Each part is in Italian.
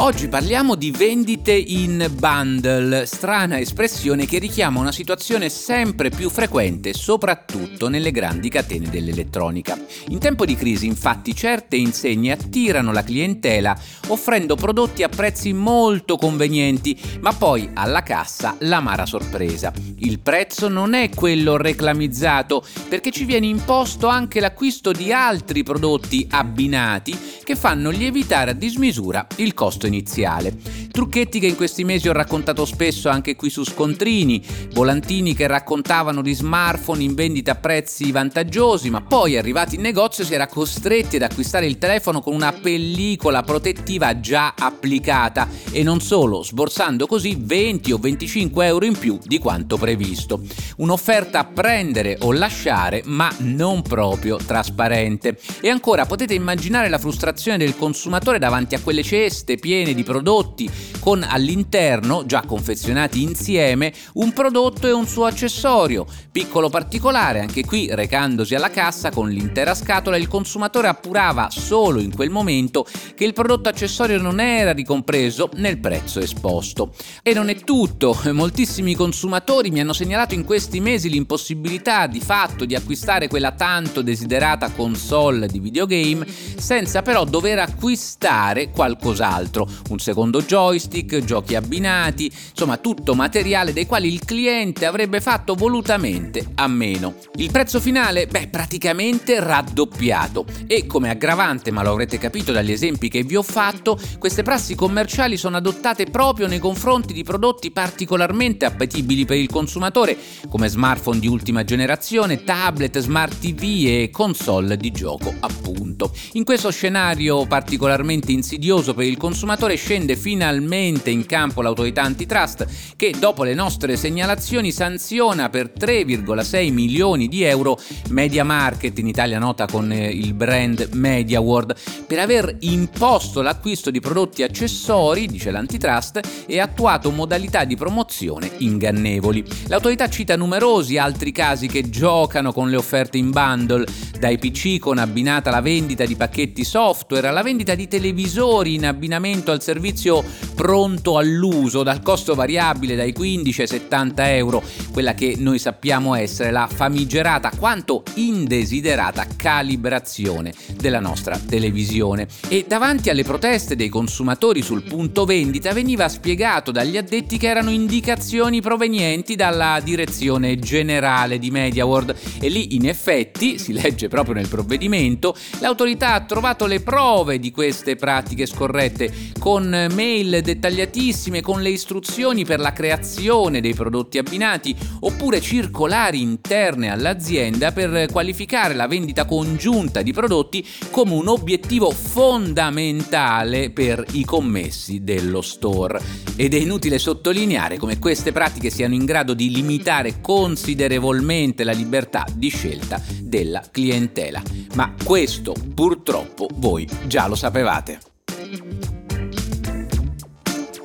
Oggi parliamo di vendite in bundle, strana espressione che richiama una situazione sempre più frequente, soprattutto nelle grandi catene dell'elettronica. In tempo di crisi, infatti, certe insegne attirano la clientela offrendo prodotti a prezzi molto convenienti, ma poi alla cassa l'amara sorpresa. Il prezzo non è quello reclamizzato perché ci viene imposto anche l'acquisto di altri prodotti abbinati che fanno lievitare a dismisura il costo iniziale. Trucchetti che in questi mesi ho raccontato spesso anche qui su Scontrini, volantini che raccontavano di smartphone in vendita a prezzi vantaggiosi, ma poi arrivati in negozio si era costretti ad acquistare il telefono con una pellicola protettiva già applicata e non solo, sborsando così 20 o 25 euro in più di quanto previsto. Un'offerta a prendere o lasciare, ma non proprio trasparente. E ancora potete immaginare la frustrazione del consumatore davanti a quelle ceste piene di prodotti con all'interno, già confezionati insieme, un prodotto e un suo accessorio. Piccolo particolare, anche qui recandosi alla cassa con l'intera scatola, il consumatore appurava solo in quel momento che il prodotto accessorio non era ricompreso nel prezzo esposto. E non è tutto, moltissimi consumatori mi hanno segnalato in questi mesi l'impossibilità di fatto di acquistare quella tanto desiderata console di videogame senza però dover acquistare qualcos'altro, un secondo joystick, giochi abbinati, insomma tutto materiale dei quali il cliente avrebbe fatto volutamente a meno. Il prezzo finale? Beh, praticamente raddoppiato e come aggravante, ma lo avrete capito dagli esempi che vi ho fatto, queste prassi commerciali sono adottate proprio nei confronti di prodotti particolarmente appetibili per il consumatore, come smartphone di ultima generazione, tablet, smart TV e console di gioco, appunto. In questo scenario particolarmente insidioso per il consumatore scende finalmente in campo l'autorità antitrust che dopo le nostre segnalazioni sanziona per 3,6 milioni di euro Media Market, in Italia nota con eh, il brand MediaWorld, per aver imposto l'acquisto di prodotti accessori, dice l'antitrust, e attuato modalità di promozione ingannevoli. L'autorità cita numerosi altri casi che giocano con le offerte in bundle, dai PC con abbinata la vendita di pacchetti software alla vendita di televisori in abbinamento al servizio pronto all'uso dal costo variabile dai 15 ai 70 euro, quella che noi sappiamo essere la famigerata quanto indesiderata calibrazione della nostra televisione. E davanti alle proteste dei consumatori sul punto vendita veniva spiegato dagli addetti che erano indicazioni provenienti dalla direzione generale di MediaWorld e lì in effetti, si legge proprio nel provvedimento, l'autorità ha trovato le prove di queste pratiche scorrette con mail dettagliatissime, con le istruzioni per la creazione dei prodotti abbinati oppure circolari interne all'azienda per qualificare la vendita congiunta di prodotti come un obiettivo fondamentale per i commessi dello store. Ed è inutile sottolineare come queste pratiche siano in grado di limitare considerevolmente la libertà di scelta della clientela. Ma questo purtroppo voi già lo sapevate.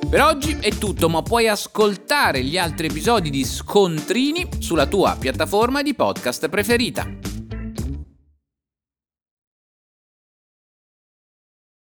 Per oggi è tutto, ma puoi ascoltare gli altri episodi di Scontrini sulla tua piattaforma di podcast preferita.